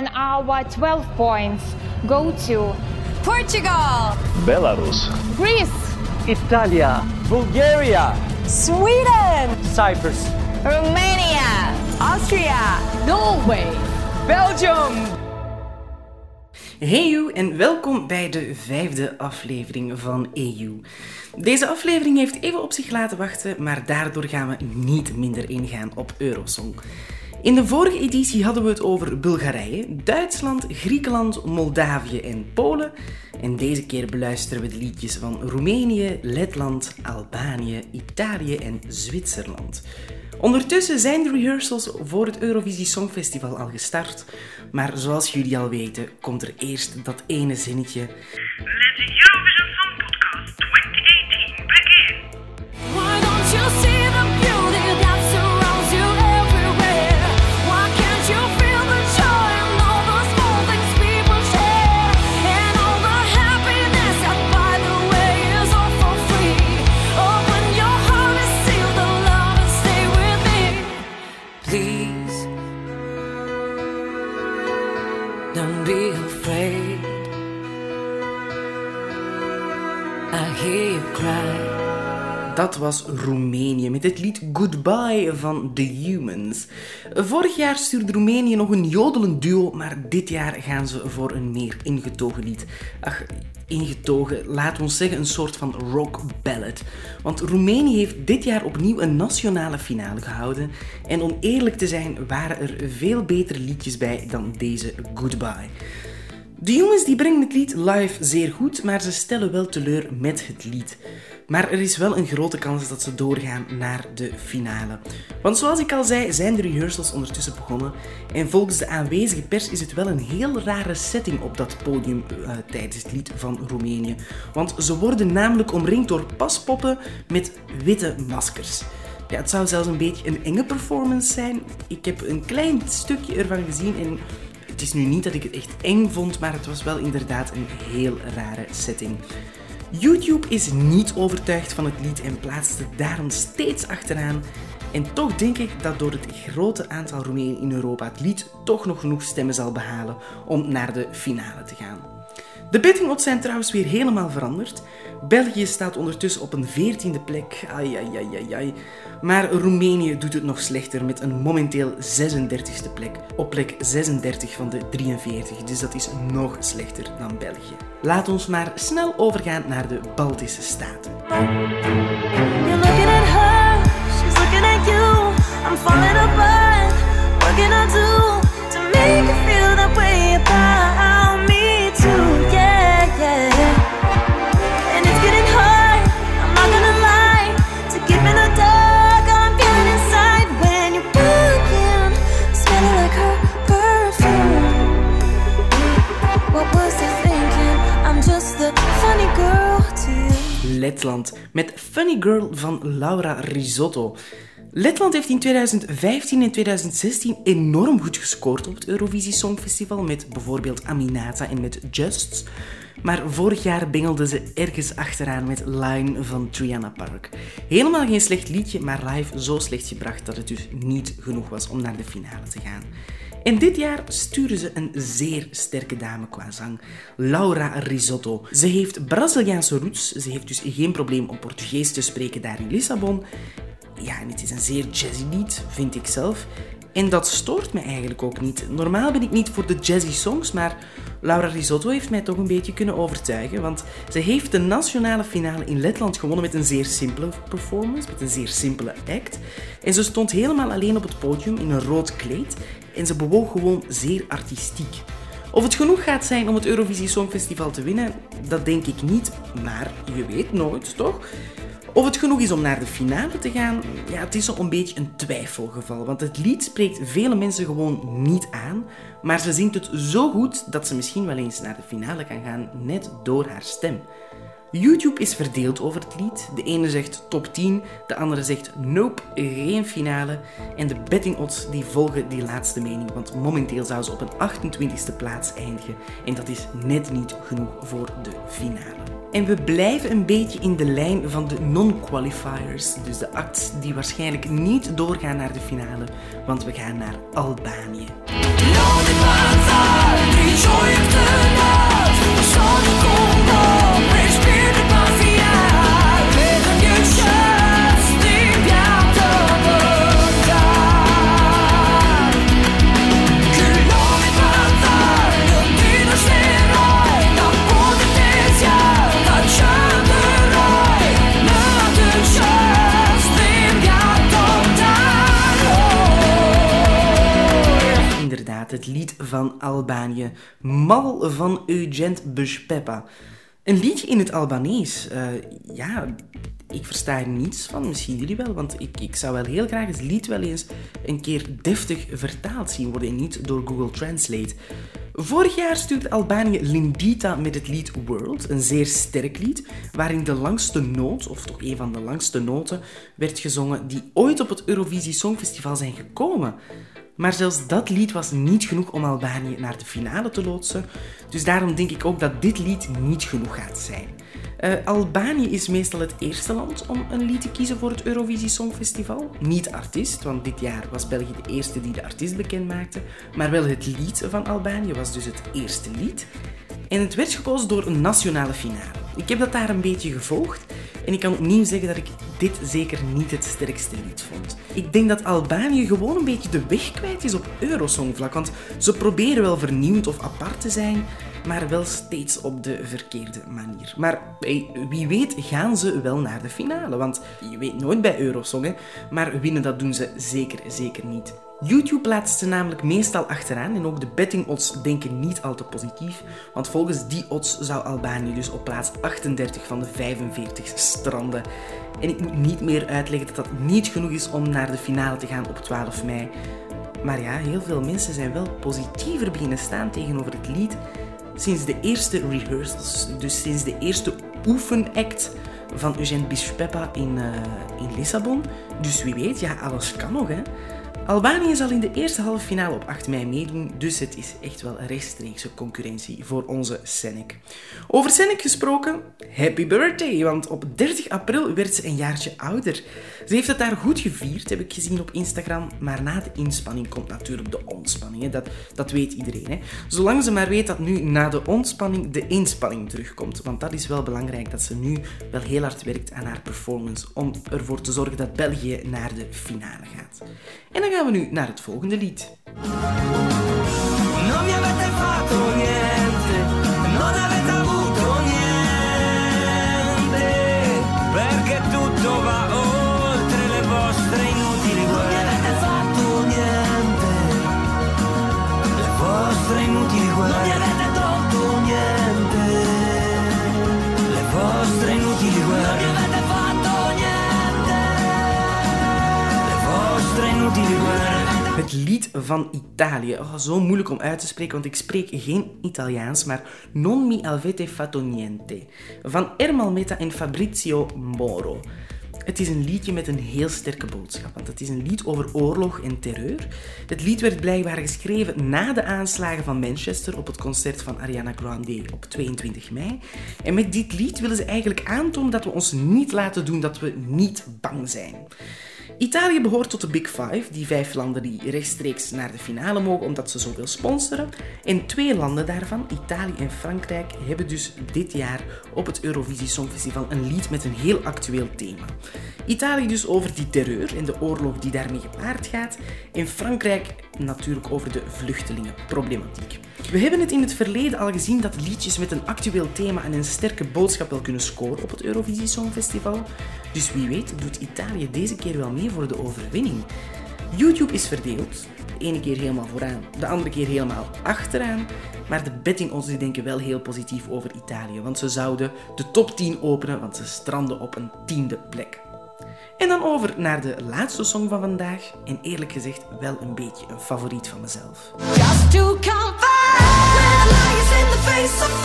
and our 12 points. Go to Portugal, Belarus, Greece, Italia, Bulgaria, Sweden, Cyprus, Romania, Austria, Norway, Belgium. Hey you en welkom bij de vijfde aflevering van EU. Deze aflevering heeft even op zich laten wachten, maar daardoor gaan we niet minder ingaan op Eurosong. In de vorige editie hadden we het over Bulgarije, Duitsland, Griekenland, Moldavië en Polen. En deze keer beluisteren we de liedjes van Roemenië, Letland, Albanië, Italië en Zwitserland. Ondertussen zijn de rehearsals voor het Eurovisie Songfestival al gestart, maar zoals jullie al weten komt er eerst dat ene zinnetje. Dat was Roemenië met het lied Goodbye van The Humans. Vorig jaar stuurde Roemenië nog een jodelend duo, maar dit jaar gaan ze voor een meer ingetogen lied. Ach, ingetogen, laat ons zeggen een soort van rock ballad. Want Roemenië heeft dit jaar opnieuw een nationale finale gehouden. En om eerlijk te zijn, waren er veel betere liedjes bij dan deze Goodbye. De jongens die brengen het lied live zeer goed, maar ze stellen wel teleur met het lied. Maar er is wel een grote kans dat ze doorgaan naar de finale. Want zoals ik al zei, zijn de rehearsals ondertussen begonnen. En volgens de aanwezige pers is het wel een heel rare setting op dat podium eh, tijdens het lied van Roemenië. Want ze worden namelijk omringd door paspoppen met witte maskers. Ja, het zou zelfs een beetje een enge performance zijn. Ik heb een klein stukje ervan gezien en het is nu niet dat ik het echt eng vond, maar het was wel inderdaad een heel rare setting. YouTube is niet overtuigd van het lied en plaatst het daarom steeds achteraan. En toch denk ik dat door het grote aantal Roemenen in Europa het lied toch nog genoeg stemmen zal behalen om naar de finale te gaan. De betting odds zijn trouwens weer helemaal veranderd. België staat ondertussen op een 14e plek. Ai, ai, ai, ai. Maar Roemenië doet het nog slechter met een momenteel 36e plek. Op plek 36 van de 43. Dus dat is nog slechter dan België. Laat ons maar snel overgaan naar de Baltische Staten. Letland met Funny Girl van Laura Risotto. Letland heeft in 2015 en 2016 enorm goed gescoord op het Eurovisie Songfestival met bijvoorbeeld Aminata en met Justs. Maar vorig jaar bengelden ze ergens achteraan met Line van Triana Park. Helemaal geen slecht liedje, maar live zo slecht gebracht dat het dus niet genoeg was om naar de finale te gaan. En dit jaar sturen ze een zeer sterke dame qua zang, Laura Risotto. Ze heeft Braziliaanse roots, ze heeft dus geen probleem om Portugees te spreken daar in Lissabon. Ja, en het is een zeer jazzy lied, vind ik zelf. En dat stoort me eigenlijk ook niet. Normaal ben ik niet voor de jazzy songs, maar Laura Risotto heeft mij toch een beetje kunnen overtuigen. Want ze heeft de nationale finale in Letland gewonnen met een zeer simpele performance, met een zeer simpele act. En ze stond helemaal alleen op het podium in een rood kleed en ze bewoog gewoon zeer artistiek. Of het genoeg gaat zijn om het Eurovisie Songfestival te winnen, dat denk ik niet, maar je weet nooit, toch? Of het genoeg is om naar de finale te gaan, ja, het is al een beetje een twijfelgeval. Want het lied spreekt vele mensen gewoon niet aan, maar ze zingt het zo goed dat ze misschien wel eens naar de finale kan gaan, net door haar stem. YouTube is verdeeld over het lied. De ene zegt top 10, de andere zegt nope, geen finale. En de betting odds die volgen die laatste mening, want momenteel zou ze op een 28e plaats eindigen. En dat is net niet genoeg voor de finale. En we blijven een beetje in de lijn van de non-qualifiers, dus de acts die waarschijnlijk niet doorgaan naar de finale, want we gaan naar Albanië. Van Albanië, Mal van Eugent Beshpepa. Een liedje in het Albanees. Eh, ja, ik versta er niets van, misschien jullie wel, want ik, ik zou wel heel graag het lied wel eens een keer deftig vertaald zien worden en niet door Google Translate. Vorig jaar stuurde Albanië Lindita met het lied World, een zeer sterk lied, waarin de langste noot, of toch een van de langste noten, werd gezongen die ooit op het Eurovisie Songfestival zijn gekomen. Maar zelfs dat lied was niet genoeg om Albanië naar de finale te loodsen, dus daarom denk ik ook dat dit lied niet genoeg gaat zijn. Uh, Albanië is meestal het eerste land om een lied te kiezen voor het Eurovisie Songfestival. Niet artiest, want dit jaar was België de eerste die de artiest bekend maakte, maar wel het lied van Albanië was dus het eerste lied. En het werd gekozen door een nationale finale. Ik heb dat daar een beetje gevolgd en ik kan opnieuw zeggen dat ik dit zeker niet het sterkste lied vond. Ik denk dat Albanië gewoon een beetje de weg kwijt is op Eurosongvlak, want ze proberen wel vernieuwd of apart te zijn, maar wel steeds op de verkeerde manier. Maar wie weet gaan ze wel naar de finale, want je weet nooit bij Eurosong, hè? maar winnen dat doen ze zeker, zeker niet. YouTube plaatst ze namelijk meestal achteraan en ook de betting odds denken niet al te positief, want volgens die odds zou Albanië dus op plaats 38 van de 45 stranden. En ik moet niet meer uitleggen dat dat niet genoeg is om naar de finale te gaan op 12 mei. Maar ja, heel veel mensen zijn wel positiever beginnen staan tegenover het lied sinds de eerste rehearsals, dus sinds de eerste oefenact van Eugène Bispeppa in, uh, in Lissabon. Dus wie weet, ja, alles kan nog, hè. Albanië zal in de eerste halve finale op 8 mei meedoen, dus het is echt wel rechtstreekse concurrentie voor onze Senek. Over Senek gesproken, happy birthday, want op 30 april werd ze een jaartje ouder. Ze heeft het daar goed gevierd, heb ik gezien op Instagram, maar na de inspanning komt natuurlijk de ontspanning. Dat, dat weet iedereen. Hè. Zolang ze maar weet dat nu na de ontspanning de inspanning terugkomt, want dat is wel belangrijk dat ze nu wel heel hard werkt aan haar performance om ervoor te zorgen dat België naar de finale gaat. En dan gaan we nu naar het volgende lied. Het lied van Italië. Oh, zo moeilijk om uit te spreken, want ik spreek geen Italiaans, maar Non mi avete fatto niente. Van Ermal Meta en Fabrizio Moro. Het is een liedje met een heel sterke boodschap, want het is een lied over oorlog en terreur. Het lied werd blijkbaar geschreven na de aanslagen van Manchester op het concert van Ariana Grande op 22 mei. En met dit lied willen ze eigenlijk aantonen dat we ons niet laten doen, dat we niet bang zijn. Italië behoort tot de Big Five, die vijf landen die rechtstreeks naar de finale mogen omdat ze zoveel sponsoren. En twee landen daarvan, Italië en Frankrijk, hebben dus dit jaar op het Eurovisie Songfestival een lied met een heel actueel thema. Italië dus over die terreur en de oorlog die daarmee gepaard gaat. En Frankrijk natuurlijk over de vluchtelingenproblematiek. We hebben het in het verleden al gezien dat liedjes met een actueel thema en een sterke boodschap wel kunnen scoren op het Eurovisie Songfestival. Dus wie weet doet Italië deze keer wel mee voor de overwinning. YouTube is verdeeld. De ene keer helemaal vooraan, de andere keer helemaal achteraan. Maar de betting odds die denken wel heel positief over Italië, want ze zouden de top 10 openen, want ze stranden op een tiende plek. En dan over naar de laatste song van vandaag. En eerlijk gezegd wel een beetje een favoriet van mezelf. Just to lies in the face of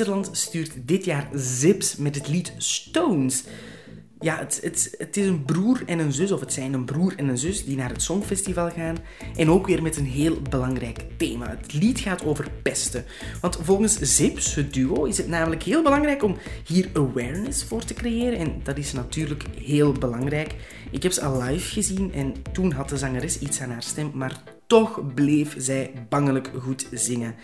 Zwitserland stuurt dit jaar Zips met het lied Stones. Ja, het, het, het is een broer en een zus, of het zijn een broer en een zus die naar het Songfestival gaan. En ook weer met een heel belangrijk thema. Het lied gaat over pesten. Want volgens Zips, het duo, is het namelijk heel belangrijk om hier awareness voor te creëren. En dat is natuurlijk heel belangrijk. Ik heb ze al live gezien en toen had de zangeres iets aan haar stem, maar toch bleef zij bangelijk goed zingen.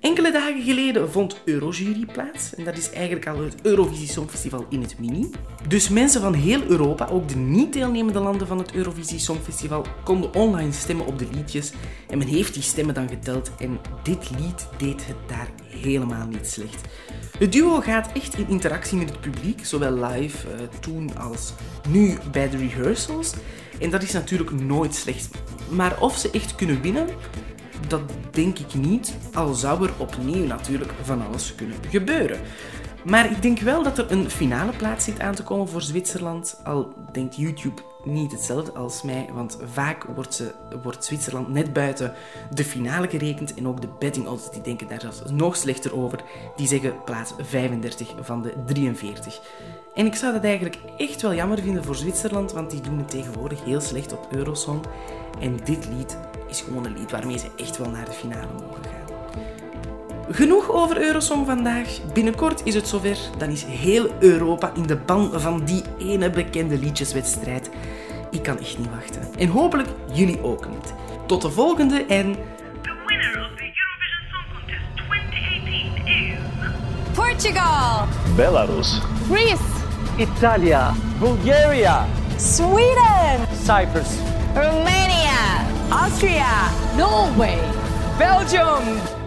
Enkele dagen geleden vond Eurojury plaats. En dat is eigenlijk al het Eurovisie Songfestival in het mini. Dus mensen van heel Europa, ook de niet deelnemende landen van het Eurovisie Songfestival, konden online stemmen op de liedjes. En men heeft die stemmen dan geteld. En dit lied deed het daar helemaal niet slecht. Het duo gaat echt in interactie met het publiek, zowel live eh, toen als nu bij de rehearsals. En dat is natuurlijk nooit slecht. Maar of ze echt kunnen winnen, dat denk ik niet, al zou er opnieuw natuurlijk van alles kunnen gebeuren. Maar ik denk wel dat er een finale plaats zit aan te komen voor Zwitserland, al denkt YouTube niet hetzelfde als mij, want vaak wordt, ze, wordt Zwitserland net buiten de finale gerekend en ook de betting odds die denken daar zelfs nog slechter over. Die zeggen plaats 35 van de 43. En ik zou dat eigenlijk echt wel jammer vinden voor Zwitserland, want die doen het tegenwoordig heel slecht op Eurosong. En dit lied is gewoon een lied waarmee ze echt wel naar de finale mogen gaan. Genoeg over Eurosong vandaag. Binnenkort is het zover. Dan is heel Europa in de ban van die ene bekende liedjeswedstrijd. Ik kan echt niet wachten. En hopelijk jullie ook niet. Tot de volgende en The winner of the Eurovision Song Contest 2018 is... Portugal, Belarus, Greece, Italia, Bulgaria, Sweden, Cyprus, Romania, Austria, Norway, Belgium,